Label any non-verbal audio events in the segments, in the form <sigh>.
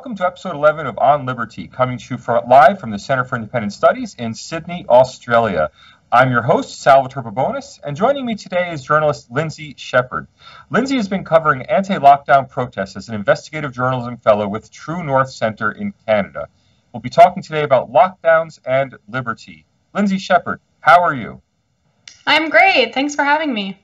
welcome to episode 11 of On Liberty, coming to you live from the Center for Independent Studies in Sydney, Australia. I'm your host, Salvatore Babones, and joining me today is journalist Lindsay Shepherd. Lindsay has been covering anti-lockdown protests as an investigative journalism fellow with True North Center in Canada. We'll be talking today about lockdowns and liberty. Lindsay Shepherd, how are you? I'm great. Thanks for having me.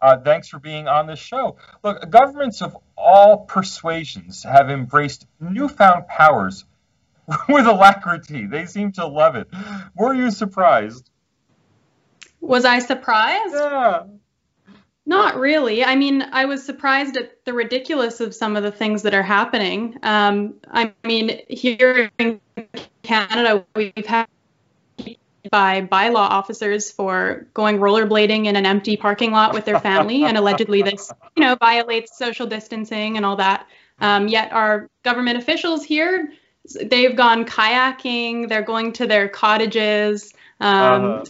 Uh, thanks for being on this show. Look, governments of all persuasions have embraced newfound powers <laughs> with alacrity. They seem to love it. Were you surprised? Was I surprised? Yeah. Not really. I mean, I was surprised at the ridiculous of some of the things that are happening. Um, I mean, here in Canada, we've had by bylaw officers for going rollerblading in an empty parking lot with their family, and allegedly this, you know, violates social distancing and all that. Um, yet our government officials here, they've gone kayaking. They're going to their cottages. Um, uh,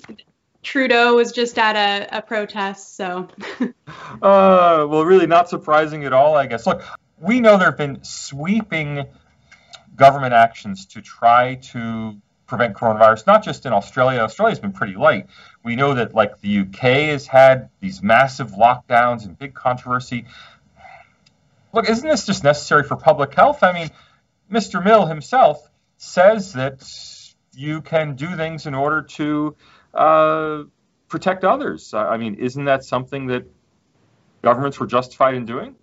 Trudeau was just at a, a protest, so. <laughs> uh, well, really not surprising at all, I guess. Look, we know there have been sweeping government actions to try to prevent coronavirus, not just in Australia. Australia's been pretty light. We know that like the UK has had these massive lockdowns and big controversy. Look, isn't this just necessary for public health? I mean, Mr. Mill himself says that you can do things in order to uh, protect others. I mean, isn't that something that governments were justified in doing?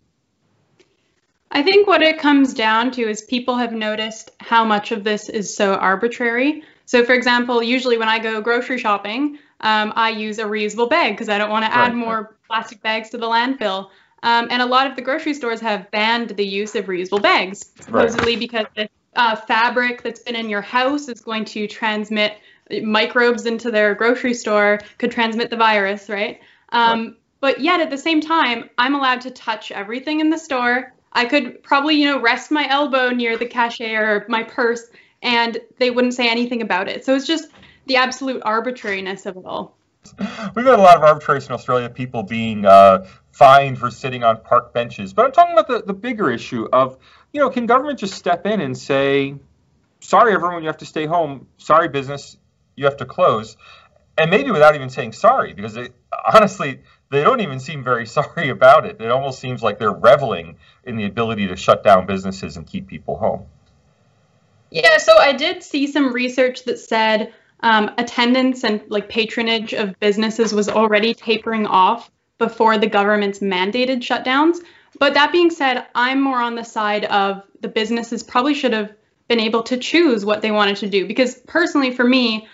I think what it comes down to is people have noticed how much of this is so arbitrary. So, for example, usually when I go grocery shopping, um, I use a reusable bag because I don't want to add more plastic bags to the landfill. Um, and a lot of the grocery stores have banned the use of reusable bags, supposedly right. because the uh, fabric that's been in your house is going to transmit microbes into their grocery store, could transmit the virus, right? Um, right. But yet at the same time, I'm allowed to touch everything in the store. I could probably, you know, rest my elbow near the cashier or my purse, and they wouldn't say anything about it. So it's just the absolute arbitrariness of it all. We've got a lot of arbitrariness in Australia, people being uh, fined for sitting on park benches. But I'm talking about the, the bigger issue of, you know, can government just step in and say, sorry, everyone, you have to stay home. Sorry, business, you have to close. And maybe without even saying sorry, because they, honestly, they don't even seem very <laughs> sorry about it. It almost seems like they're reveling in the ability to shut down businesses and keep people home. Yeah, so I did see some research that said um, attendance and like patronage of businesses was already tapering off before the government's mandated shutdowns. But that being said, I'm more on the side of the businesses probably should have been able to choose what they wanted to do. Because personally, for me,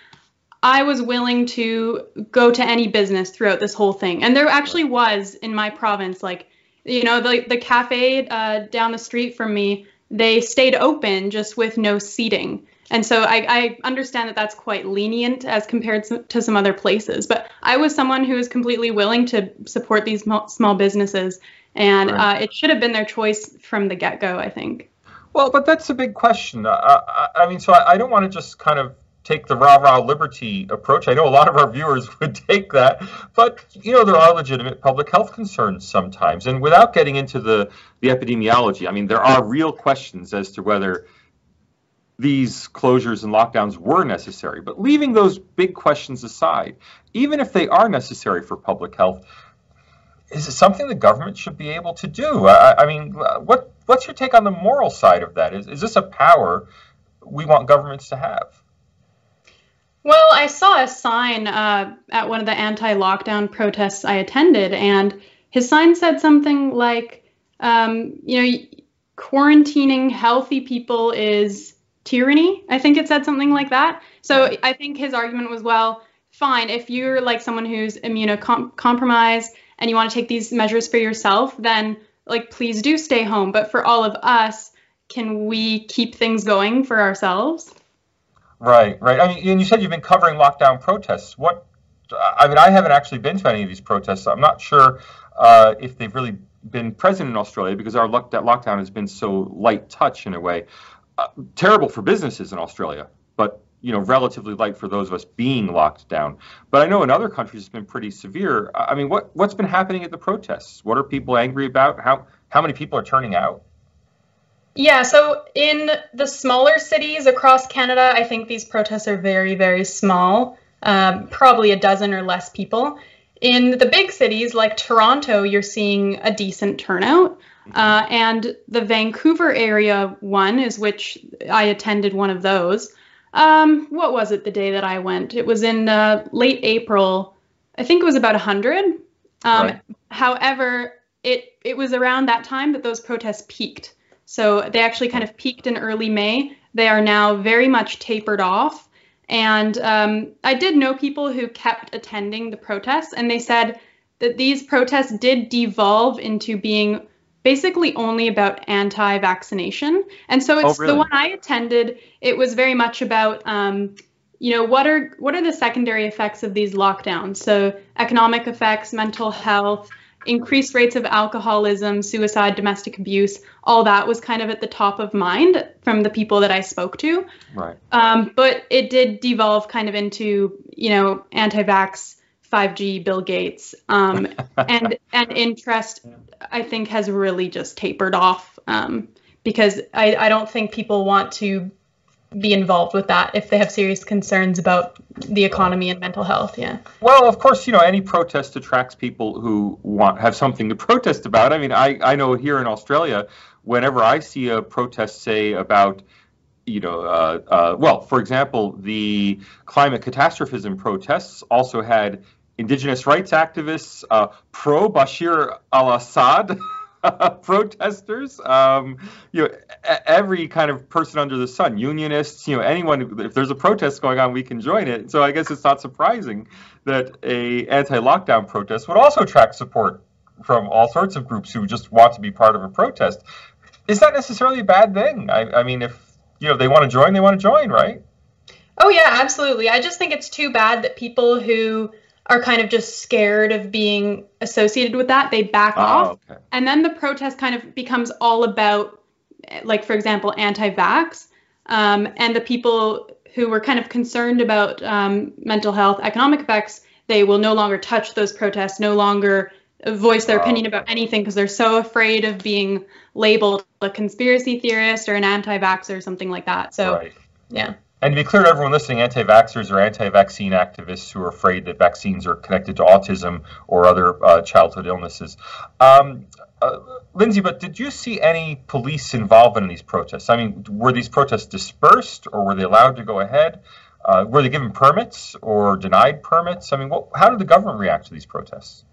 I was willing to go to any business throughout this whole thing. And there actually was in my province, like, you know, the, the cafe uh, down the street from me, they stayed open just with no seating. And so I, I, understand that that's quite lenient as compared to some other places. But I was someone who was completely willing to support these small businesses. And right. uh, it should have been their choice from the get go, I think. Well, but that's a big question. Uh, I, I mean, so I, I don't want to just kind of take the rah rah liberty approach. I know a lot of our viewers <laughs> would take that, but you know there are legitimate public health concerns sometimes. And without getting into the the epidemiology, I mean there are real questions as to whether these closures and lockdowns were necessary. But leaving those big questions aside, even if they are necessary for public health, is it something the government should be able to do? I, I mean, what what's your take on the moral side of that? Is is this a power we want governments to have? I saw a sign uh, at one of the anti lockdown protests I attended, and his sign said something like, um, you know, quarantining healthy people is tyranny. I think it said something like that. So I think his argument was, well, fine, if you're like someone who's immunocompromised and you want to take these measures for yourself, then like please do stay home. But for all of us, can we keep things going for ourselves? Right, right. I mean, and you said you've been covering lockdown protests. What? I mean, I haven't actually been to any of these protests. I'm not sure uh, if they've really been present in Australia because our that lockdown has been so light touch in a way. Uh, terrible for businesses in Australia, but you know, relatively light for those of us being locked down. But I know in other countries it's been pretty severe. I mean, what what's been happening at the protests? What are people angry about? How how many people are turning out? Yeah, so in the smaller cities across Canada, I think these protests are very, very small, um, probably a dozen or less people. In the big cities like Toronto, you're seeing a decent turnout. Uh, and the Vancouver area one is which I attended one of those. Um, what was it the day that I went? It was in uh, late April. I think it was about 100. Um, right. However, it, it was around that time that those protests peaked. So they actually kind of peaked in early May. They are now very much tapered off. And um, I did know people who kept attending the protests, and they said that these protests did devolve into being basically only about anti-vaccination. And so it's oh, really? the one I attended. It was very much about, um, you know, what are what are the secondary effects of these lockdowns? So economic effects, mental health, increased rates of alcoholism, suicide, domestic abuse, all that was kind of at the top of mind from the people that I spoke to. Right. Um, but it did devolve kind of into, you know, anti-vax, 5G, Bill Gates, um, <laughs> and and interest. I think has really just tapered off um, because I, I don't think people want to be involved with that if they have serious concerns about the economy and mental health. Yeah. Well, of course, you know, any protest attracts people who want have something to <laughs> protest about. I mean, I, I know here in Australia, whenever I see a protest, say about you know, uh, uh, well, for example, the climate catastrophism protests also had indigenous rights activists, uh, pro Bashir al Assad <laughs> <laughs> protesters, um, you know, every kind of person under the sun, unionists, you know, anyone. If there's a protest going on, we can join it. So I guess it's not surprising that a anti-lockdown protest would also attract support from all sorts of groups who just want to be part of a protest. Is that necessarily a bad thing? I, I mean, if you know they want to join, they want to join, right? Oh yeah, absolutely. I just think it's too bad that people who are kind of just scared of being associated with that. They back oh, off. Okay. And then the protest kind of becomes all about, like, for example, anti vax. Um, and the people who were kind of concerned about um, mental health, economic effects, they will no longer touch those protests, no longer voice their opinion about anything because they're so afraid of being labeled a conspiracy theorist or an anti vax or something like that. So, right. yeah. And to be clear to everyone listening, anti vaxxers are anti vaccine activists who are afraid that vaccines are connected to autism or other uh, childhood illnesses. Um, uh, Lindsay, but did you see any police involvement in these protests? I mean, were these protests dispersed or were they allowed to go ahead? Uh, were they given permits or denied permits? I mean, what, how did the government react to these protests?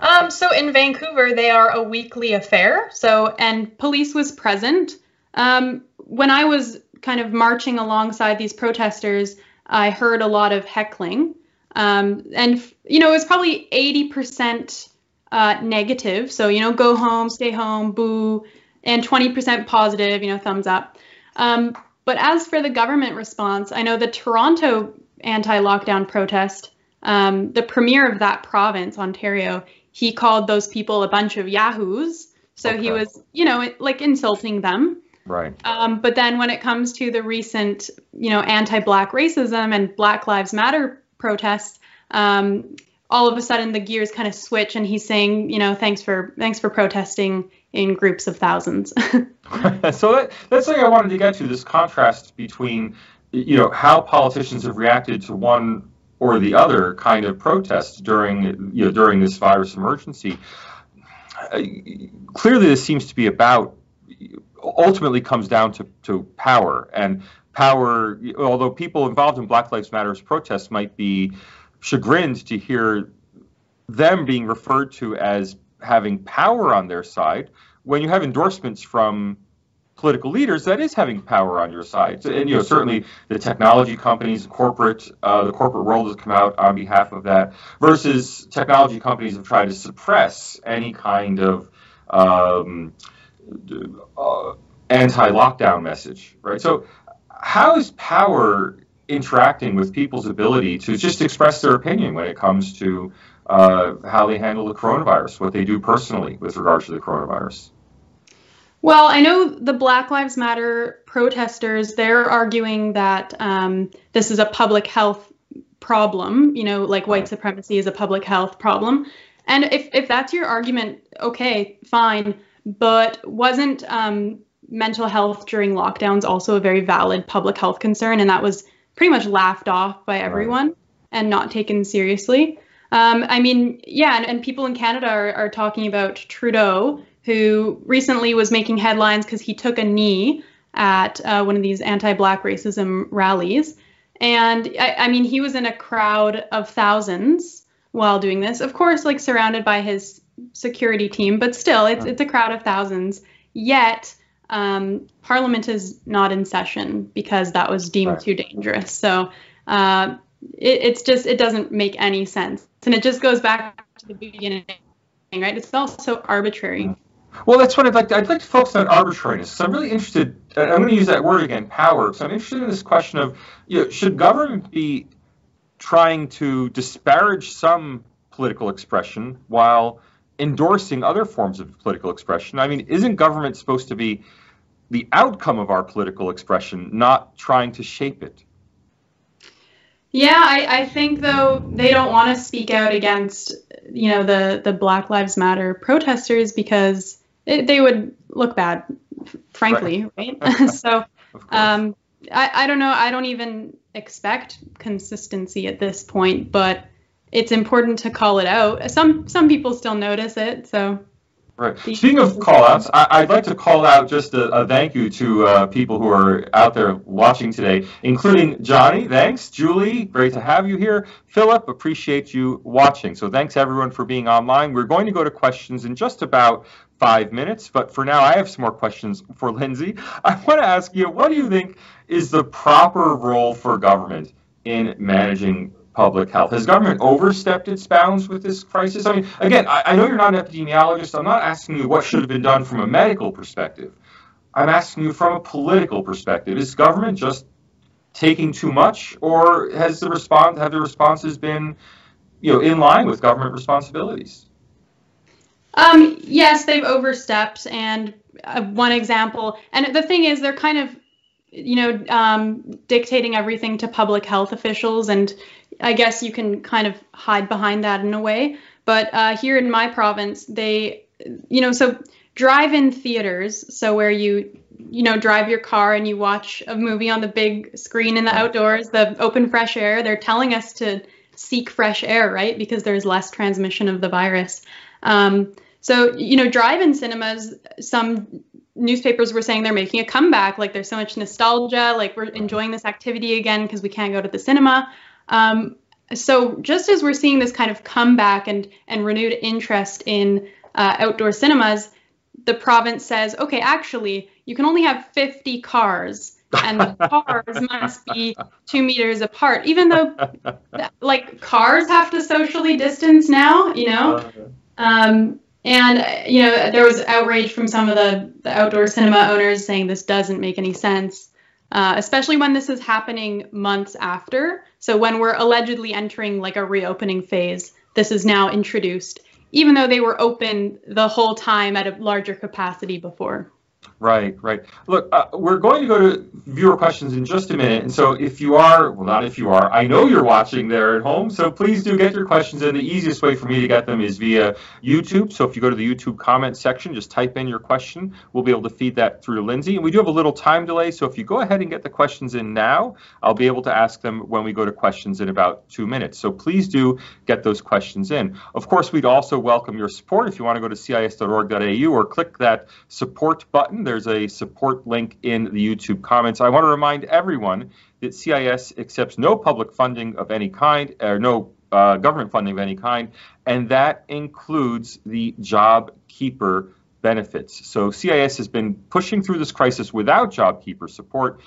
Um, so in Vancouver, they are a weekly affair. So, and police was present. Um, when I was kind of marching alongside these protesters, I heard a lot of heckling. Um, and, you know, it was probably 80% uh, negative. So, you know, go home, stay home, boo, and 20% positive, you know, thumbs up. Um, but as for the government response, I know the Toronto anti lockdown protest, um, the premier of that province, Ontario, he called those people a bunch of yahoos. So okay. he was, you know, like insulting them. Right. Um, but then when it comes to the recent, you know, anti-black racism and Black Lives Matter protests, um, all of a sudden the gears kind of switch, and he's saying, you know, thanks for thanks for protesting in groups of thousands. <laughs> <laughs> so that, that's something I wanted to get to this contrast between, you know, how politicians have reacted to one or the other kind of protest during you know during this virus emergency. Uh, clearly, this seems to be about ultimately comes down to, to power. And power although people involved in black lives matters protests might be chagrined to hear them being referred to as having power on their side when you have endorsements from political leaders that is having power on your side. And you know certainly the technology companies corporate uh, the corporate world has come out on behalf of that versus technology companies have tried to suppress any kind of um, uh, anti-lockdown message, right? So, how is power interacting with people's ability to just express their opinion when it comes to uh, how they handle the coronavirus, what they do personally with regards to the coronavirus? Well, I know the Black Lives Matter protesters, they're arguing that um, this is a public health problem, you know, like white supremacy is a public health problem. And if, if that's your argument, okay, fine but wasn't um, mental health during lockdowns also a very valid public health concern, and that was pretty much laughed off by everyone right. and not taken seriously. Um, I mean, yeah, and, and people in Canada are, are talking about Trudeau, who recently was making headlines because he took a knee at uh, one of these anti-black racism rallies. And I, I, mean, he was in a crowd of thousands while doing this. Of course, like surrounded by his security team, but still, it's it's a crowd of thousands. Yet, um, Parliament is not in session because that was deemed right. too dangerous. So uh, it, it's just it doesn't make any sense, and it just goes back to the beginning, right? It's also arbitrary. Well, that's what I'd like. To, I'd like to focus on arbitrariness. So I'm really interested. I'm going to use that word again, power. So I'm interested in this question of, you know, should government be trying to disparage some political expression while endorsing other forms of political expression? I mean, isn't government supposed to be the outcome of our political expression, not trying to shape it? Yeah, I, I think though they don't want to speak out against you know the the Black Lives Matter protesters because it, they would look bad, frankly, right? right? <laughs> so um, I, I don't know. I don't even expect consistency at this point, but it's important to call it out. Some some people still notice it, so Right. Speaking of call outs, I, would like to call out just a, a thank you to uh, people who are out there watching today, including Johnny. Thanks. Julie, great to have you here. Philip, appreciate you watching. So thanks everyone for being online. We're going to go to questions in just about five minutes, but for now I have some more questions for Lindsay. I want to ask you, what do you think is the proper role for government in managing public health. Has government overstepped its bounds with this crisis? I mean, again, I, I, know you're not an epidemiologist. I'm not asking you what should have been done from a medical perspective. I'm asking you from a political perspective. Is government just taking too much, or has the response have the responses been, you know, in line with government responsibilities? Um, yes, they've overstepped, and uh, one example, and the thing is, they're kind of you know, um, dictating everything to public health officials. And I guess you can kind of hide behind that in a way. But uh, here in my province, they, you know, so drive in theaters, so where you, you know, drive your car and you watch a movie on the big screen in the outdoors, the open fresh air, they're telling us to seek fresh air, right? Because there's less transmission of the virus. Um, so, you know, drive in cinemas, some newspapers were saying they're making a comeback. Like there's so much nostalgia, like we're enjoying this activity again because we can't go to the cinema. Um, so just as we're seeing this kind of comeback and and renewed interest in uh, outdoor cinemas, the province says, okay, actually, you can only have 50 cars. and the <laughs> cars must be two meters apart, even though, <laughs> like, cars have to socially distance now, you know. Um, and you know, there was outrage from some of the, the outdoor cinema owners saying this doesn't make any sense, uh, especially when this is happening months after. So when we're allegedly entering like a reopening phase, this is now introduced, even though they were open the whole time at a larger capacity before. Right, right. Look, uh, we're going to go to viewer questions in just a minute. And so if you are, well, not if you are, I know you're watching there at home. So please do get your questions in. The easiest way for me to get them is via YouTube. So if you go to the YouTube comment section, just type in your question. We'll be able to feed that through to Lindsay. And we do have a little time delay. So if you go ahead and get the questions in now, I'll be able to ask them when we go to questions in about two minutes. So please do get those questions in. Of course, we'd also welcome your support if you want to go to cis.org.au or click that support button there's a support link in the YouTube comments. I want to remind everyone that CIS accepts no public funding of any kind, or no uh, government funding of any kind, and that includes the Job Keeper benefits. So CIS has been pushing through this crisis without Job Keeper support.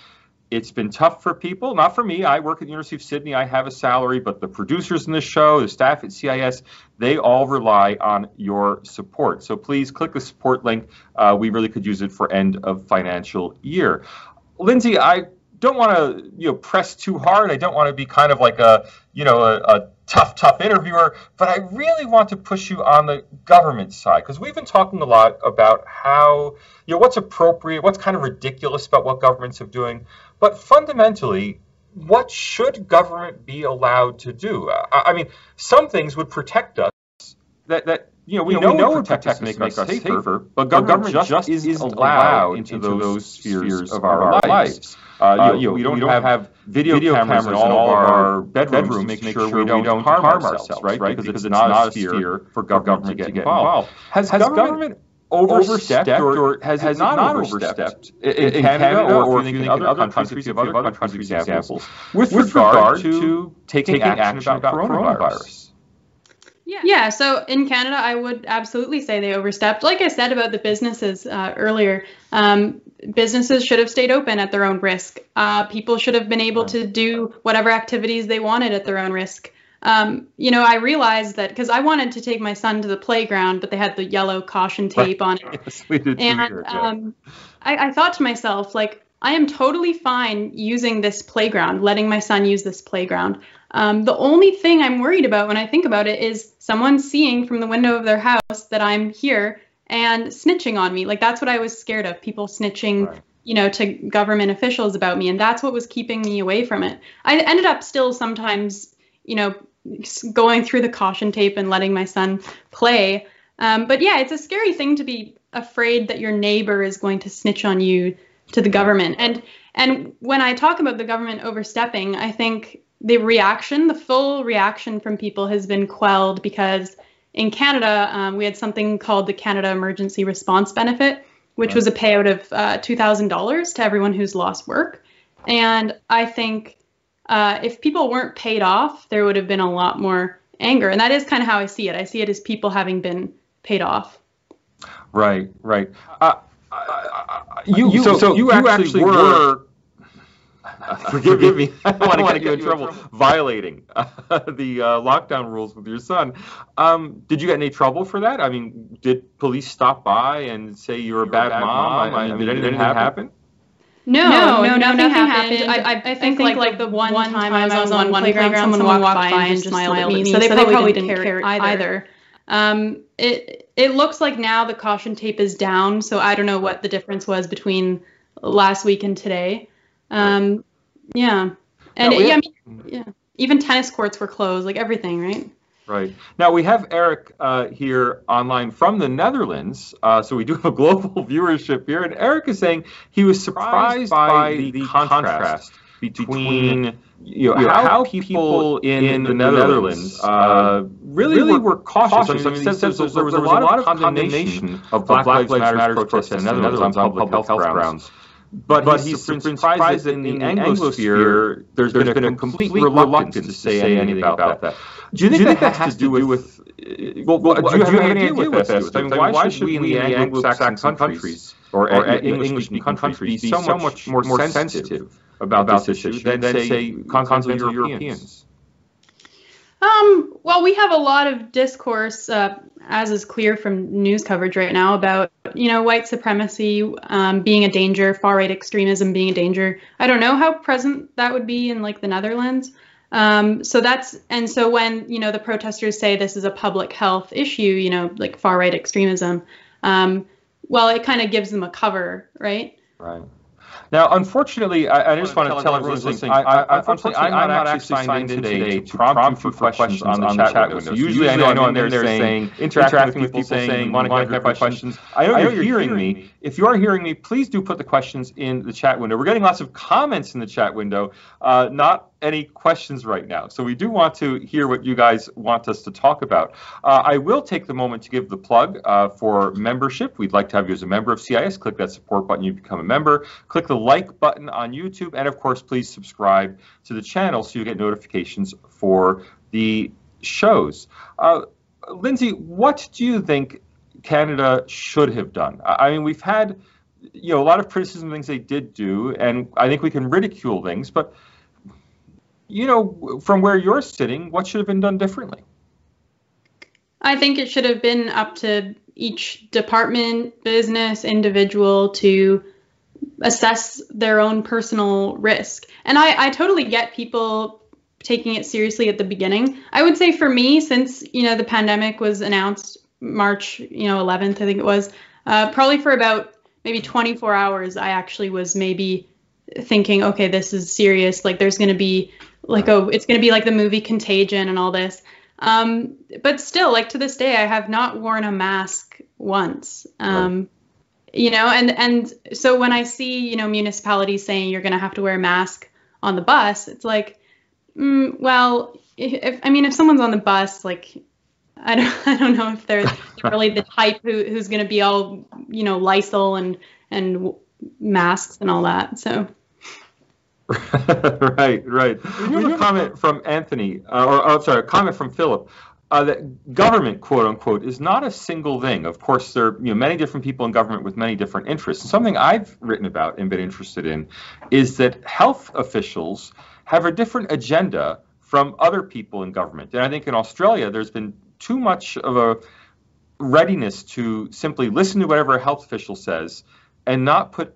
It's been tough for people, not for me. I work at the University of Sydney. I have a salary, but the producers in the show, the staff at CIS, they all rely on your support. So please click the support link. Uh, we really could use it for end of financial year. Lindsay, I don't want to you know press too hard. I don't want to be kind of like a you know a, a tough tough interviewer, but I really want to push you on the government side because we've been talking a lot about how you know what's appropriate, what's kind of ridiculous about what governments are doing. But fundamentally, what should government be allowed to do? I, I mean, some things would protect us that, that you know, we, you know, know, we know protect us, make, make us safer, safer but government, government just isn't allowed into those spheres of our lives. Uh, uh, you, know, we don't, don't have video, video cameras in all of our bedrooms, bedrooms to make, sure we don't, don't harm ourselves, right? Because, because it's, not a sphere for government to get involved. Has, has government overstepped or has, has it not, not overstepped in, in, in Canada, Canada or, or if you think in other countries, if you have other countries examples, with, with regard to taking action about coronavirus? Yeah. yeah, so in Canada, I would absolutely say they overstepped. Like I said about the businesses uh, earlier, um, businesses should have stayed open at their own risk. Uh, people should have been able to do whatever activities they wanted at their own risk. Um, you know, I realized that because I wanted to take my son to the playground, but they had the yellow caution tape on it. <laughs> yes, we did and here, yeah. um, I, I thought to myself, like, I am totally fine using this playground, letting my son use this playground. Um, the only thing I'm worried about when I think about it is someone seeing from the window of their house that I'm here and snitching on me. Like that's what I was scared of, people snitching, right. you know, to government officials about me. And that's what was keeping me away from it. I ended up still sometimes, you know, going through the caution tape and letting my son play. Um, but yeah, it's a scary thing to be afraid that your neighbor is going to snitch on you to the government. And and when I talk about the government overstepping, I think the reaction, the full reaction from people has been quelled because in Canada, um, we had something called the Canada Emergency Response Benefit, which right. was a payout of uh, $2,000 to everyone who's lost work. And I think uh, if people weren't paid off, there would have been a lot more anger. And that is kind of how I see it. I see it as people having been paid off. Right, right. Uh, you, you, so, so you, actually, actually were forgive, <laughs> forgive me. <laughs> I don't want to get you in trouble, trouble. violating uh, <laughs> the uh, lockdown rules with your son. Um, did you get any trouble for that? I mean, did police stop by and say you're, you're a, bad a bad mom? mom? I, mean, did anything happen? happen? No, no, no, nothing, nothing happened. happened. I, I, I, think, like, like the one, one time I was on one playground, someone, someone walked by and just smiled at me, so they, so probably, probably didn't care either. either. Um, it it looks like now the caution tape is down, so I don't know what the difference was between last week and today. Um, yeah, and yeah, I mean, yeah, even tennis courts were closed, like everything, right? Right. Now we have Eric uh, here online from the Netherlands, uh, so we do have a global <laughs> viewership here. And Eric is saying he was surprised by the, the contrast between you know, you know, how, how people in, in the Netherlands uh, uh, really, really were, cautious. I mean, there, was, there was a lot of condemnation of Black, Lives Matter protests in the Netherlands on public health grounds. grounds. But, but he's been surprised that in the Anglosphere, there's, there's been, been a complete reluctance to say anything about that. that. Do you think, do you think that, has to do with, with uh, well, well, do you have, any idea what that has to do with? I mean, why should we in the Anglo-Saxon countries or, or English-speaking countries be so much more sensitive about, about this issue than, than say, continental Europeans? Um, well, we have a lot of discourse, uh, as is clear from news coverage right now, about you know white supremacy um, being a danger, far right extremism being a danger. I don't know how present that would be in like the Netherlands. Um, so that's and so when you know the protesters say this is a public health issue, you know, like far right extremism, um, well, it kind of gives them a cover, right? Right. Now, unfortunately, I, I just want to tell everyone listening, I, I, unfortunately, I'm not, I'm not actually signed in today to prompt you for questions on the, on the chat window. So usually, I know, I'm there saying, interacting with people saying, want to have questions. I know you're hearing me. If you are hearing me, please do put the questions in the chat window. We're getting lots of comments in the chat window, uh, not any questions right now. So we do want to hear what you guys want us to talk about. Uh, I will take the moment to give the plug uh, for membership. We'd like to have you as a member of CIS. Click that support button, you become a member. Click the like button on YouTube, and of course, please subscribe to the channel so you get notifications for the shows. Uh, Lindsay, what do you think Canada should have done? I mean, we've had you know a lot of criticism of things they did do, and I think we can ridicule things, but you know, from where you're sitting, what should have been done differently? I think it should have been up to each department, business, individual to assess their own personal risk. And I, I totally get people taking it seriously at the beginning. I would say for me, since you know the pandemic was announced March, you know, 11th, I think it was, uh, probably for about maybe 24 hours, I actually was maybe thinking, okay, this is serious. Like there's going to be like oh it's going to be like the movie contagion and all this Um, but still, like to this day, I have not worn a mask once. Um, right. You know, and and so when I see you know municipalities saying you're going to have to wear a mask on the bus, it's like, mm, well, if I mean if someone's on the bus, like I don't <laughs> I don't know if they're <laughs> really the type who, who's going to be all you know Lysol and and masks and all that. So. <laughs> right, right. We have a comment from Anthony, uh, or oh, sorry, a comment from Philip. Uh, that government, quote unquote, is not a single thing. Of course, there are you know, many different people in government with many different interests. And something I've written about and been interested in is that health officials have a different agenda from other people in government. And I think in Australia, there's been too much of a readiness to simply listen to whatever a health official says and not put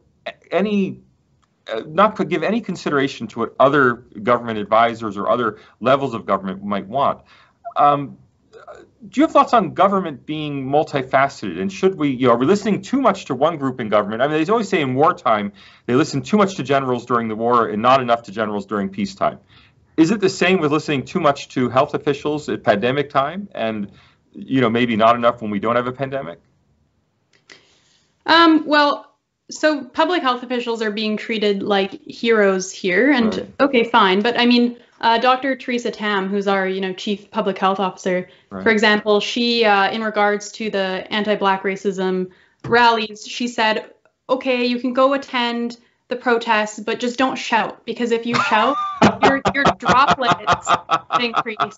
any uh, not put, give any consideration to what other government advisors or other levels of government might want. Um, do you have thoughts on government being multifaceted? And should we, you know, are we listening too much to one group in government? I mean, they always say in wartime they listen too much to generals during the war and not enough to generals during peacetime. Is it the same with listening too much to health officials at pandemic time, and you know, maybe not enough when we don't have a pandemic? Um, well, so public health officials are being treated like heroes here, and right. okay, fine. But I mean, uh, Dr. Theresa Tam, who's our you know chief public health officer, right. for example, she uh, in regards to the anti-black racism rallies, she said, okay, you can go attend the protests, but just don't shout because if you shout, your your droplets increase.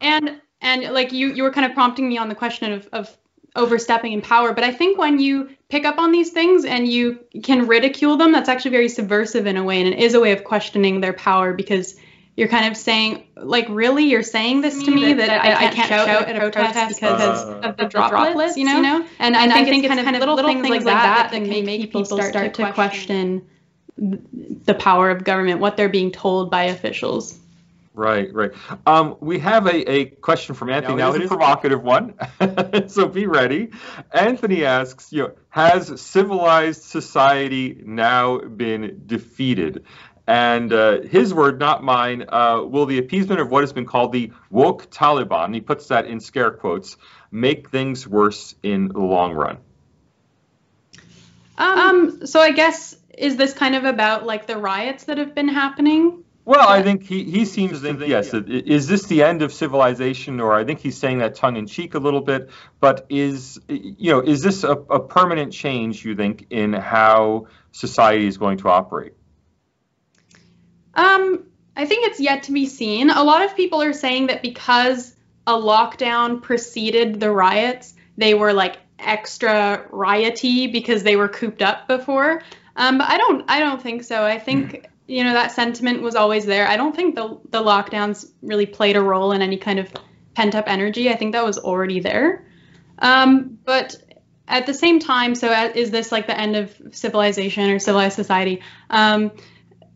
And and like you you were kind of prompting me on the question of of overstepping in power. But I think when you pick up on these things and you can ridicule them, that's actually very subversive in a way. And it is a way of questioning their power because you're kind of saying, like, really, you're saying this to me that, that I, I, can't shout, shout at a protest because uh, of the droplets, you know? You know? And, and, I, think, I think it's, kind of little things, things like that that can make, make people start, start to question the power of government, what they're being told by officials. Right, right. Um, we have a, a question from Anthony. Now, now it is a provocative one, <laughs> so be ready. Anthony asks, you know, has civilized society now been defeated? And uh, his word, not mine, uh, will the appeasement of what has been called the woke Taliban, he puts that in scare quotes, make things worse in the long run? Um, so I guess, is this kind of about like the riots that have been happening? Well, I think he, he seems to think, yes, yeah. is this the end of civilization? Or I think he's saying that tongue in cheek a little bit, but is, you know, is this a, a permanent change, you think, in how society is going to operate? Um, I think it's yet to be seen. A lot of people are saying that because a lockdown preceded the riots, they were like extra rioty because they were cooped up before. Um, but I don't I don't think so. I think mm you know that sentiment was always there. I don't think the the lockdowns really played a role in any kind of pent up energy. I think that was already there. Um, but at the same time, so is this like the end of civilization or civilized society? Um,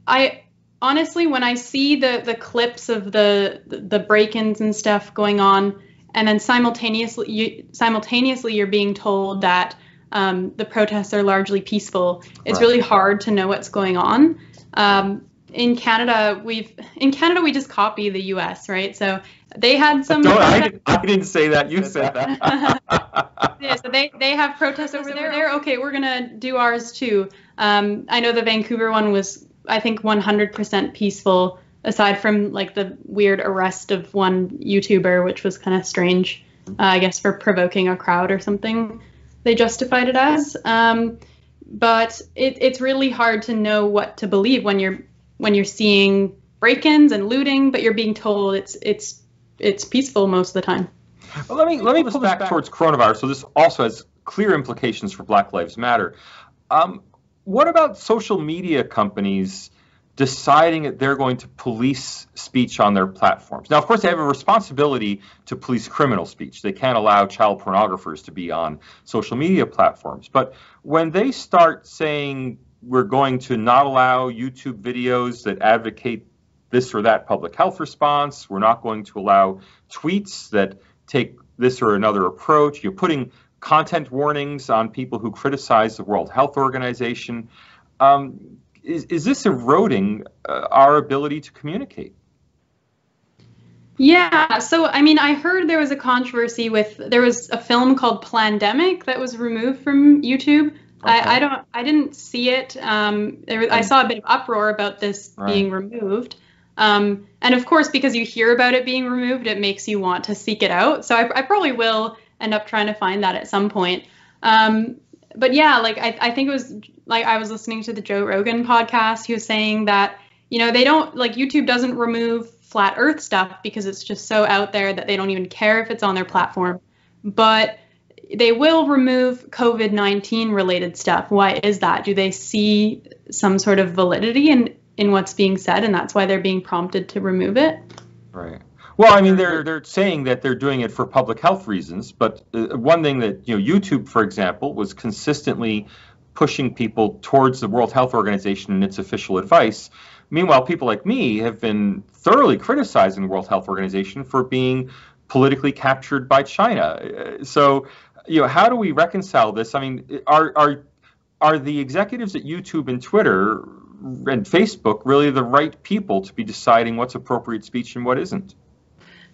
I honestly, when I see the the clips of the the break-ins and stuff going on, and then simultaneously you, simultaneously you're being told that um, the protests are largely peaceful. It's right. really hard to know what's going on. Um, in Canada, we've in Canada we just copy the U.S. right? So they had some. No, I, didn't, I didn't say that. You said that. <laughs> yeah, so they they have protests over there. there. Okay, we're gonna do ours too. Um, I know the Vancouver one was I think 100% peaceful, aside from like the weird arrest of one YouTuber, which was kind of strange. Uh, I guess for provoking a crowd or something. They justified it as. Um, but it, it's really hard to know what to believe when you're when you're seeing break-ins and looting, but you're being told it's it's it's peaceful most of the time. Well, let me let me pull this back, towards coronavirus. So this also has clear implications for Black Lives Matter. Um, what about social media companies deciding that they're going to police speech on their platforms. Now, of course, they have a responsibility to police criminal speech. They can't allow child pornographers to be on social media platforms. But when they start saying we're going to not allow YouTube videos that advocate this or that public health response, we're not going to allow tweets that take this or another approach, you're putting content warnings on people who criticize the World Health Organization. Um, is, is this eroding uh, our ability to communicate? Yeah, so I mean, I heard there was a controversy with there was a film called Plandemic that was removed from YouTube. Okay. I, I don't, I didn't see it. Um, there, I saw a bit of uproar about this right. being removed. Um, and of course, because you hear about it being removed, it makes you want to seek it out. So I, I probably will end up trying to find that at some point. Um, but yeah, like I, I think it was like I was listening to the Joe Rogan podcast. He was saying that you know they don't like YouTube doesn't remove flat Earth stuff because it's just so out there that they don't even care if it's on their platform, but they will remove COVID nineteen related stuff. Why is that? Do they see some sort of validity in in what's being said, and that's why they're being prompted to remove it? Right. Well, I mean, they're they're saying that they're doing it for public health reasons, but uh, one thing that you know, YouTube, for example, was consistently pushing people towards the World Health Organization and its official advice. Meanwhile, people like me have been thoroughly criticizing the World Health Organization for being politically captured by China. Uh, so, you know, how do we reconcile this? I mean, are are are the executives at YouTube and Twitter and Facebook really the right people to be deciding what's appropriate speech and what isn't?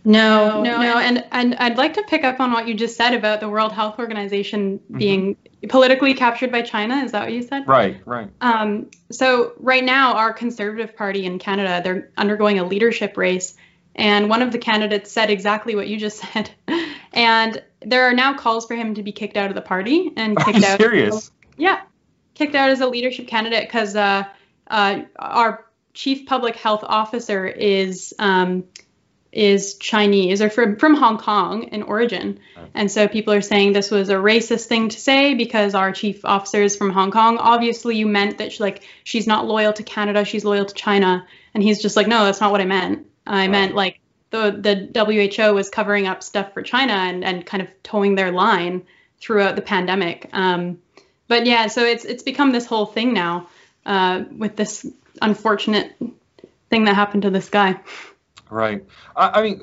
No, no, no, and and I'd like to pick up on what you just said about the World Health Organization mm-hmm. being politically captured by China. Is that what you said? Right, right. Um, so right now, our Conservative Party in Canada, they're undergoing a leadership race, and one of the candidates said exactly what you just <laughs> said, and there are now calls for him to be kicked out of the party and kicked out. Serious? Yeah, kicked out as a leadership candidate because uh, uh, our chief public health officer is. Um, is Chinese or from, from Hong Kong in origin. And so people are saying this was a racist thing to say because our chief officer is from Hong Kong. Obviously, you meant that she, like she's not loyal to Canada, she's loyal to China. And he's just like, no, that's not what I meant. I right. meant like the the WHO was covering up stuff for China and, and kind of towing their line throughout the pandemic. Um, but yeah, so it's it's become this whole thing now uh, with this unfortunate thing that happened to this guy. Right. I, I mean,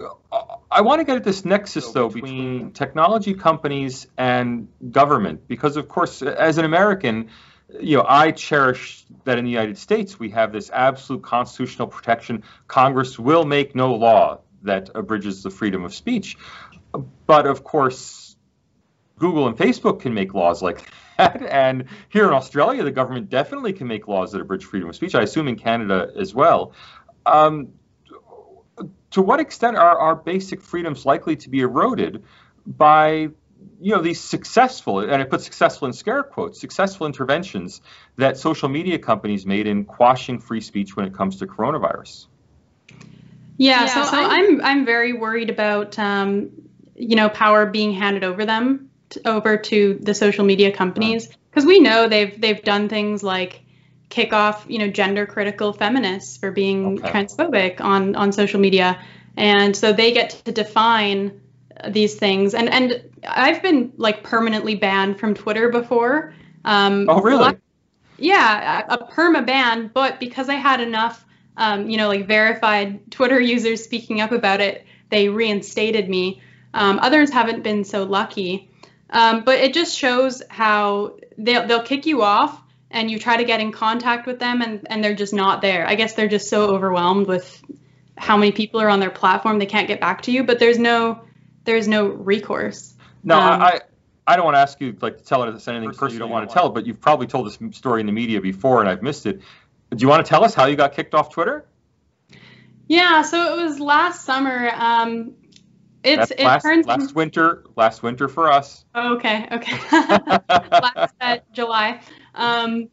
I want to get at this nexus, though, between technology companies and government, because, of course, as an American, you know, I cherish that in the United States we have this absolute constitutional protection. Congress will make no law that abridges the freedom of speech. But of course, Google and Facebook can make laws like that. <laughs> And here in Australia, the government definitely can make laws that abridge freedom of speech. I assume in Canada as well. Um, to what extent are our basic freedoms likely to be eroded by you know these successful and I put successful in scare quotes successful interventions that social media companies made in quashing free speech when it comes to coronavirus? Yeah, yeah so, so I'm I'm very worried about um, you know power being handed over them to, over to the social media companies because we know they've they've done things like kick off, you know, gender critical feminists for being okay. transphobic on on social media, and so they get to define these things. And and I've been like permanently banned from Twitter before. Um, oh, really? yeah, a, a perma ban, but because I had enough, um, you know, like verified Twitter users speaking up about it, they reinstated me. Um, others haven't been so lucky. Um, but it just shows how they'll, they'll kick you off and you try to get in contact with them and, and they're just not there. I guess they're just so overwhelmed with how many people are on their platform they can't get back to you, but there's no there's no recourse. No, um, I I don't want to ask you like to tell us anything personal you don't want to tell, but you've probably told this story in the media before and I've missed it. Do you want to tell us how you got kicked off Twitter? Yeah, so it was last summer. Um, it's it last, turns last winter. Last winter for us. Oh, okay, okay. <laughs> <laughs> last uh, July. Um,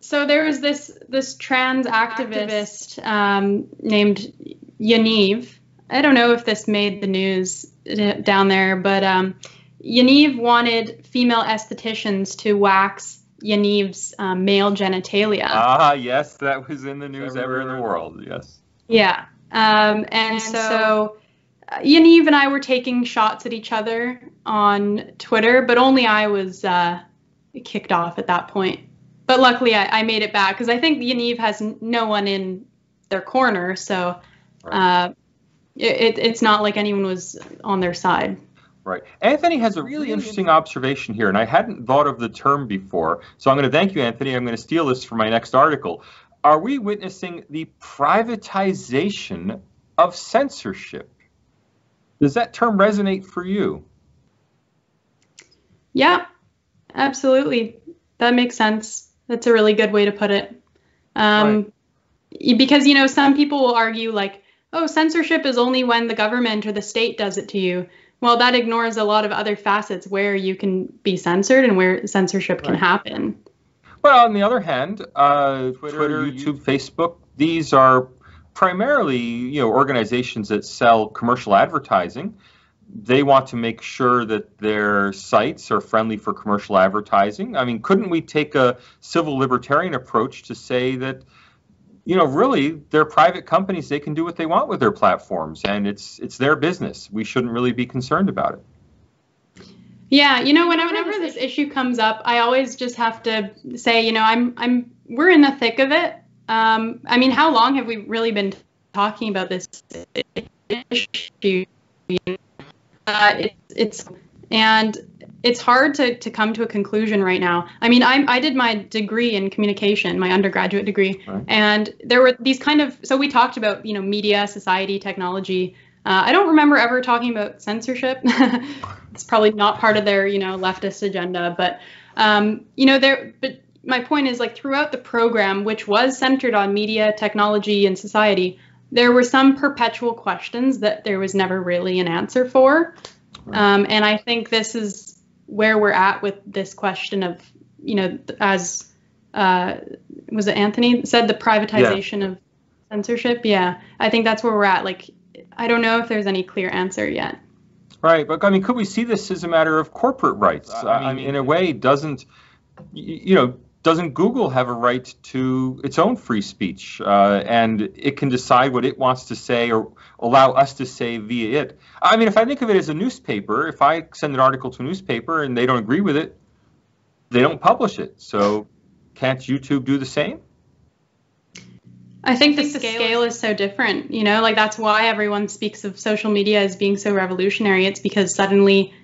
so there was this this trans activist um, named Yaniv. I don't know if this made the news uh, down there, but um, Yaniv wanted female estheticians to wax Yaniv's um, male genitalia. Ah, yes, that was in the news everywhere in the world. Yes. Yeah, um, and, and, so, so uh, Yaniv and I were taking shots at each other on Twitter, but only I was uh, kicked off at that point. But luckily, I, I made it back because I think Yaniv has no one in their corner, so uh, it, it's not like anyone was on their side. Right. Anthony has a really interesting observation here, and I hadn't thought of the term before. So I'm going to thank you, Anthony. I'm going to steal this for my next article. Are we witnessing the privatization of censorship? Does that term resonate for you? Yeah, absolutely. That makes sense. That's a really good way to put it. Um, right. Because, you know, some people will argue, like, oh, censorship is only when the government or the state does it to you. Well, that ignores a lot of other facets where you can be censored and where censorship right. can happen. Well, on the other hand, uh, Twitter, Twitter, YouTube, Facebook, these are primarily you know organizations that sell commercial advertising. They want to make sure that their sites are friendly for commercial advertising. I mean, couldn't we take a civil libertarian approach to say that you know, really, they're private companies. They can do what they want with their platforms, and it's it's their business. We shouldn't really be concerned about it. Yeah, you know, whenever, whenever this issue comes up, I always just have to say, you know, I'm I'm we're in the thick of it. Um, I mean, how long have we really been talking about this issue? Uh, it's it's and it's hard to, to come to a conclusion right now. I mean, I, I did my degree in communication, my undergraduate degree, right. and there were these kind of, so we talked about, you know, media, society, technology. Uh, I don't remember ever talking about censorship. <laughs> it's probably not part of their, you know, leftist agenda, but, um, you know, there, but my point is like throughout the program, which was centered on media, technology, and society, there were some perpetual questions that there was never really an answer for. Um, and I think this is where we're at with this question of, you know, as uh, was it Anthony said the privatization yeah. of censorship? Yeah, I think that's where we're at. Like, I don't know if there's any clear answer yet. Right, but I mean, could we see this as a matter of corporate rights? I mean, in a way, doesn't you know? Doesn't Google have a right to its own free speech, uh, and it can decide what it wants to say or allow us to say via it? I mean, if I think of it as a newspaper, if I send an article to a newspaper and they don't agree with it, they don't publish it. So, can't YouTube do the same? I think the scale is so different. You know, like that's why everyone speaks of social media as being so revolutionary. It's because suddenly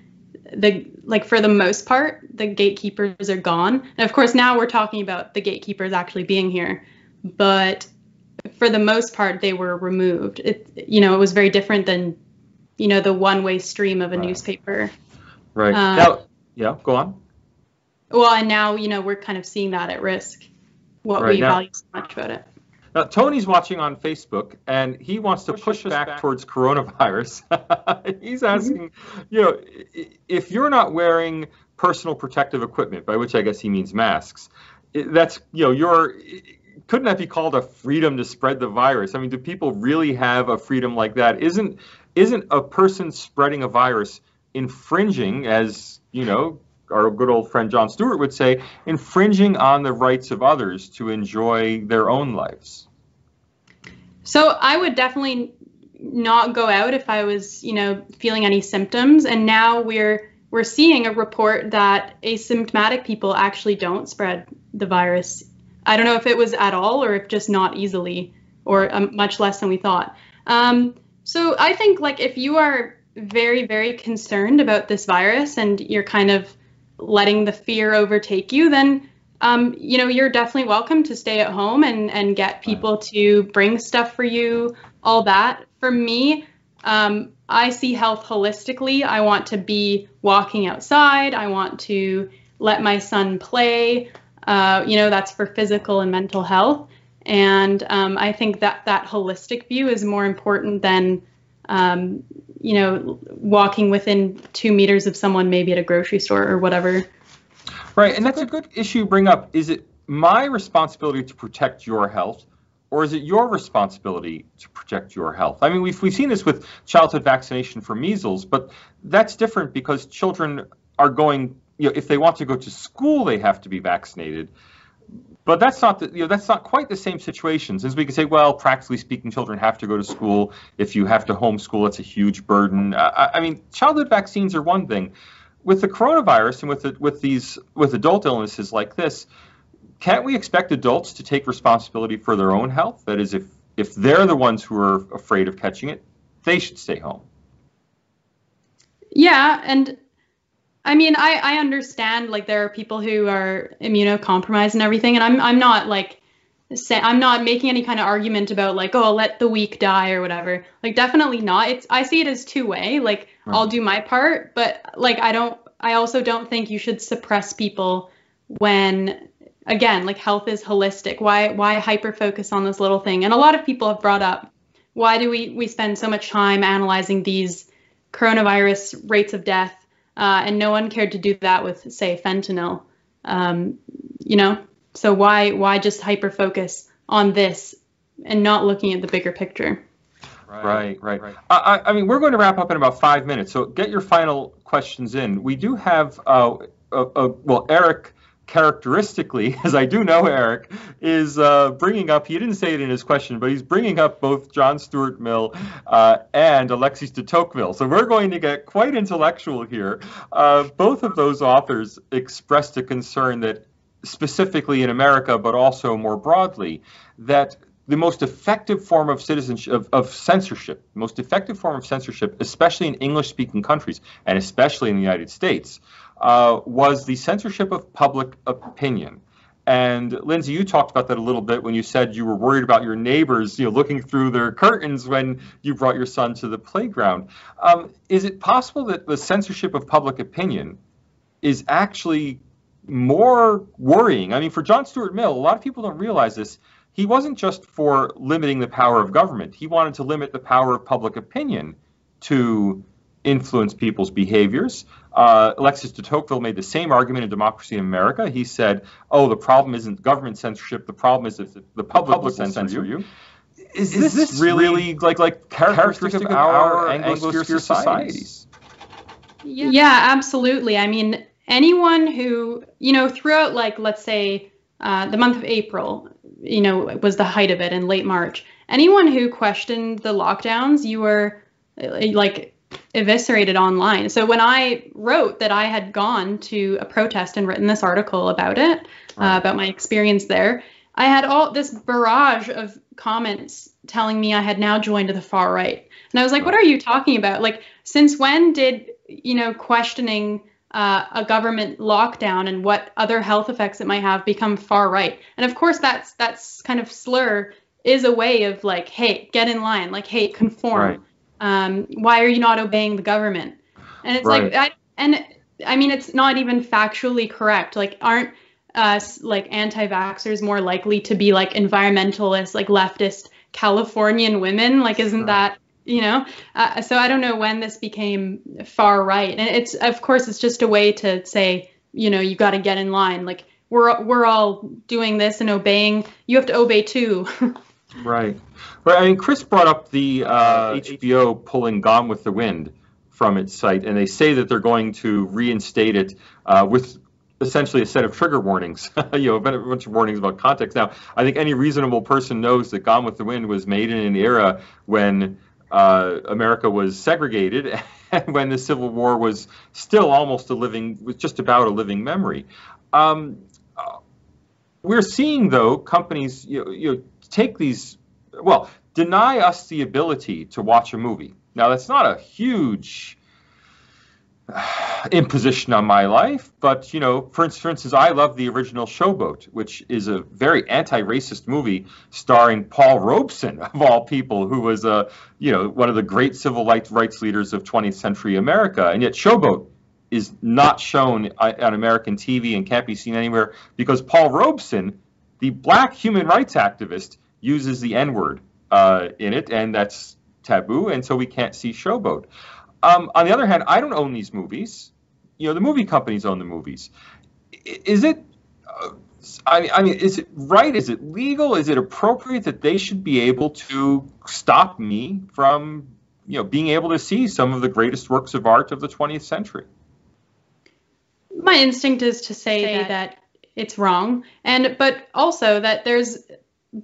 the like for the most part the gatekeepers are gone. And of course now we're talking about the gatekeepers actually being here. But for the most part they were removed. It you know it was very different than you know the one way stream of a right. newspaper. Right. Um, now, yeah go on. well and now you know we're kind of seeing that at risk what right, we now, value so much about it now, Tony's watching on Facebook, and he wants to push, push back, back, towards coronavirus. <laughs> He's mm-hmm. asking, mm-hmm. you know, if you're not wearing personal protective equipment, by which I guess he means masks, that's, you know, you're, couldn't that be called a freedom to spread the virus? I mean, do people really have a freedom like that? Isn't, isn't a person spreading a virus infringing, as, you know, our good old friend John Stuart would say, infringing on the rights of others to enjoy their own lives? So I would definitely not go out if I was, you know, feeling any symptoms. And now we're we're seeing a report that asymptomatic people actually don't spread the virus. I don't know if it was at all or if just not easily or um, much less than we thought. Um, so I think like if you are very very concerned about this virus and you're kind of letting the fear overtake you, then um, you know you're definitely welcome to stay at home and and get people to bring stuff for you, all that. For me, um, I see health holistically. I want to be walking outside. I want to let my son play. Uh, you know that's for physical and mental health. And um, I think that that holistic view is more important than um, you know, walking within two meters of someone, maybe at a grocery store or whatever. Right, and that's a good issue to bring up. Is it my responsibility to protect your health, or is it your responsibility to protect your health? I mean, we've we've seen this with childhood vaccination for measles, but that's different because children are going. You know, if they want to go to school, they have to be vaccinated but that's not the, you know that's not quite the same situation. Since we can say well practically speaking children have to go to school. If you have to homeschool it's a huge burden. I, I mean childhood vaccines are one thing. With the coronavirus and with the, with these with adult illnesses like this can't we expect adults to take responsibility for their own health? That is if if they're the ones who are afraid of catching it they should stay home. Yeah and I mean, I, I understand like there are people who are immunocompromised and everything, and I'm I'm not like say I'm not making any kind of argument about like oh let the weak die or whatever. Like definitely not. It's I see it as two way. Like right. I'll do my part, but like I don't I also don't think you should suppress people when again like health is holistic. Why why hyper focus on this little thing? And a lot of people have brought up why do we we spend so much time analyzing these coronavirus rates of death uh, and no one cared to do that with say fentanyl. Um, you know, so why why just hyper focus on this and not looking at the bigger picture? Right, right. right. I, I, mean, we're going to wrap up in about five minutes, so get your final questions in. We do have, uh, a, a, well, Eric characteristically, <laughs> as I do know Eric, is uh, bringing up, he didn't say it in his question, but he's bringing up both John Stuart Mill uh, and Alexis de Tocqueville. So we're going to get quite intellectual here. Uh, both of those authors expressed a concern that specifically in America, but also more broadly, that the most effective form of citizenship of, of censorship, most effective form of censorship, especially in English-speaking countries and especially in the United States, uh, was the censorship of public opinion. And Lindsay, you talked about that a little bit when you said you were worried about your neighbors, you know, looking through their curtains when you brought your son to the playground. Um, is it possible that the censorship of public opinion is actually more worrying. I mean, for John Stuart Mill, a lot of people don't realize this. He wasn't just for limiting the power of government, he wanted to limit the power of public opinion to influence people's behaviors. Uh, Alexis de Tocqueville made the same argument in Democracy in America. He said, oh, the problem isn't government censorship, the problem is that the public, the public will censor, censor you. Is, is, this, really, really like like characteristic, characteristic of our Anglosphere societies? societies? Yeah. yeah, absolutely. I mean, anyone who, you know, throughout like let's say uh, the month of April, you know, was the height of it in late March. Anyone who questioned the lockdowns, you were like eviscerated online. So when I wrote that I had gone to a protest and written this article about it, uh, right. uh, about my experience there, I had all this barrage of comments telling me I had now joined the far right. And I was like, what are you talking about? Like, since when did, you know, questioning uh, a government lockdown and what other health effects it might have become far right. And of course, that's that's kind of slur is a way of like, hey, get in line, like, hey, conform. Right. Um, why are you not obeying the government? And it's right. like, I, and I mean, it's not even factually correct. Like, aren't us uh, like anti-vaxxers more likely to be like environmentalists, like leftist Californian women? Like, isn't that you know uh, so i don't know when this became far right and it's of course it's just a way to say you know you got to get in line like we're we're all doing this and obeying you have to obey too <laughs> right right i mean chris brought up the uh, hbo pulling gone with the wind from its site and they say that they're going to reinstate it uh, with essentially a set of trigger warnings, <laughs> you know, a bunch of warnings about context. Now, I think any reasonable person knows that Gone with the Wind was made in an era when uh, America was segregated <laughs> and when the Civil War was still almost a living, was just about a living memory. Um, uh, we're seeing, though, companies you know, you know, take these, well, deny us the ability to watch a movie. Now, that's not a huge <sighs> imposition on my life. But you know, for, for instance, I love the original Showboat, which is a very anti-racist movie starring Paul Robeson <laughs> of all people, who was a you know one of the great civil rights leaders of 20th century America. And yet, Showboat is not shown on American TV and can't be seen anywhere because Paul Robeson, the black human rights activist, uses the N-word uh, in it, and that's taboo, and so we can't see Showboat. Um, on the other hand, I don't own these movies. You know, the movie companies own the movies. Is it? Uh, I, I mean, is it right? Is it legal? Is it appropriate that they should be able to stop me from, you know, being able to see some of the greatest works of art of the 20th century? My instinct is to say, say that. that it's wrong, and but also that there's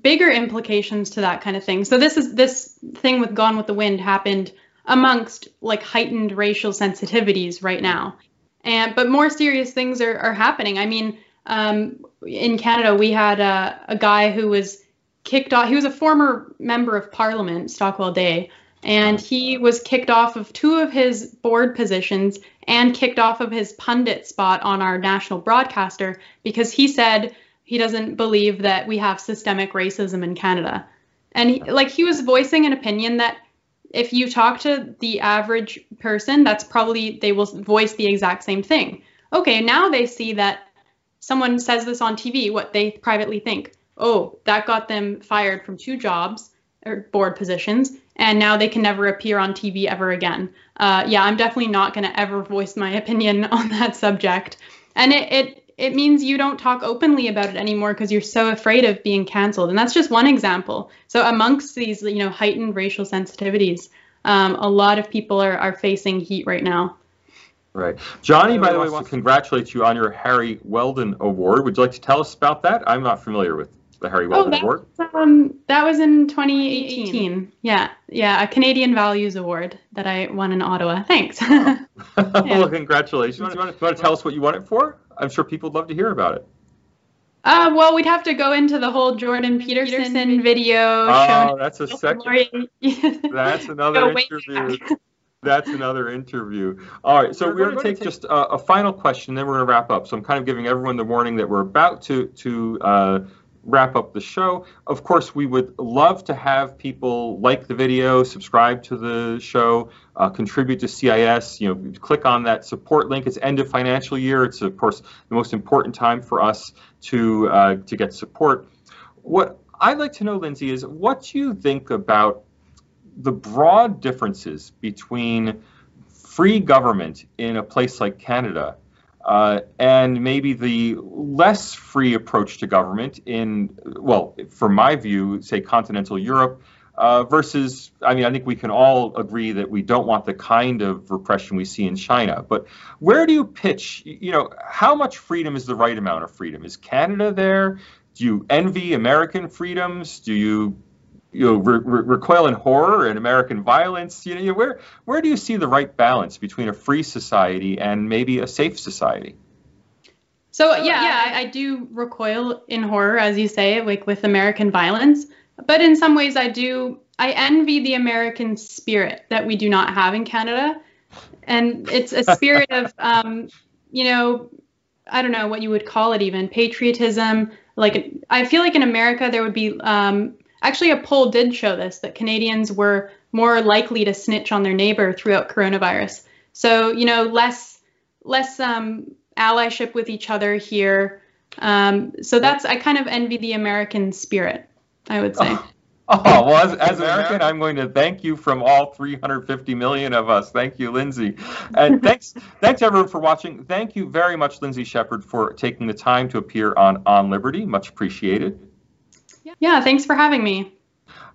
bigger implications to that kind of thing. So this is this thing with Gone with the Wind happened amongst like heightened racial sensitivities right now. And but more serious things are, are happening. I mean, um, in Canada, we had a, a guy who was kicked off. He was a former member of Parliament, Stockwell Day, and he was kicked off of two of his board positions and kicked off of his pundit spot on our national broadcaster because he said he doesn't believe that we have systemic racism in Canada. And he, like he was voicing an opinion that if you talk to the average person, that's probably they will voice the exact same thing. Okay, now they see that someone says this on TV, what they privately think. Oh, that got them fired from two jobs or board positions, and now they can never appear on TV ever again. Uh, yeah, I'm definitely not going to ever voice my <laughs> opinion on that subject. And it, it it means you don't talk openly about it anymore because you're so afraid of being canceled. And that's just one example. So amongst these, you know, heightened racial sensitivities, um, a lot of people are, are facing heat right now. Right. Johnny, by the way, wants to congratulate you on your Harry Weldon Award. Would you like to tell us about that? I'm not familiar with the Harry Weldon oh, Award. Um, that was in 2018. Yeah, yeah, a Canadian Values Award that I won in Ottawa. Thanks. <laughs> <laughs> yeah. well, congratulations. You want, to, you want to tell us what you won it for? I'm sure people would love to hear about it. Uh, well, we'd have to go into the whole Jordan Peterson, Peterson video. Oh, that's a second. <laughs> that's another interview. That's another interview. All right, so we're, we're going to take, take just a, a, final question, then we're going to wrap up. So I'm kind of giving everyone the warning that we're about to to uh, wrap up the show. Of course, we would love to have people like the video, subscribe to the show, uh, contribute to CIS. You know, click on that support link. It's end of financial year. It's of course the most important time for us to uh, to get support. What I'd like to know, Lindsay, is what do you think about the broad differences between free government in a place like Canada uh, and maybe the less free approach to government in, well, from my view, say continental Europe, uh, versus, I mean, I think we can all agree that we don't want the kind of repression we see in China. But where do you pitch, you know, how much freedom is the right amount of freedom? Is Canada there? Do you envy American freedoms? Do you you know, re- re- recoil in horror and American violence? You know, where where do you see the right balance between a free society and maybe a safe society? So yeah, yeah, I, I do recoil in horror, as you say, like with American violence. But in some ways, I do. I envy the American spirit that we do not have in Canada, and it's a spirit of, <laughs> um, you know, I don't know what you would call it, even patriotism. Like I feel like in America there would be um, Actually, a poll did show this that Canadians were more likely to snitch on their neighbor throughout coronavirus. So, you know, less less um, allyship with each other here. Um, so that's I kind of envy the American spirit. I would say. Oh, <laughs> oh well, as, as American, I'm going to thank you from all 350 million of us. Thank you, Lindsay, and <laughs> thanks thanks everyone for watching. Thank you very much, Lindsay Shepherd, for taking the time to appear on On Liberty. Much appreciated. Yeah, thanks for having me.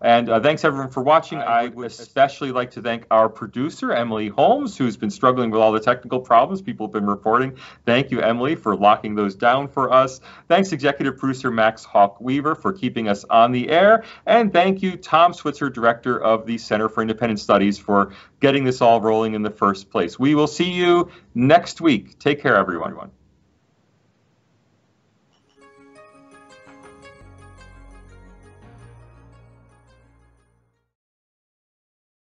And uh, thanks everyone for watching. I would especially like to thank our producer, Emily Holmes, who's been struggling with all the technical problems people have been reporting. Thank you, Emily, for locking those down for us. Thanks, executive producer Max Hawk Weaver, for keeping us on the air. And thank you, Tom Switzer, director of the Center for Independent Studies, for getting this all rolling in the first place. We will see you next week. Take care, everyone.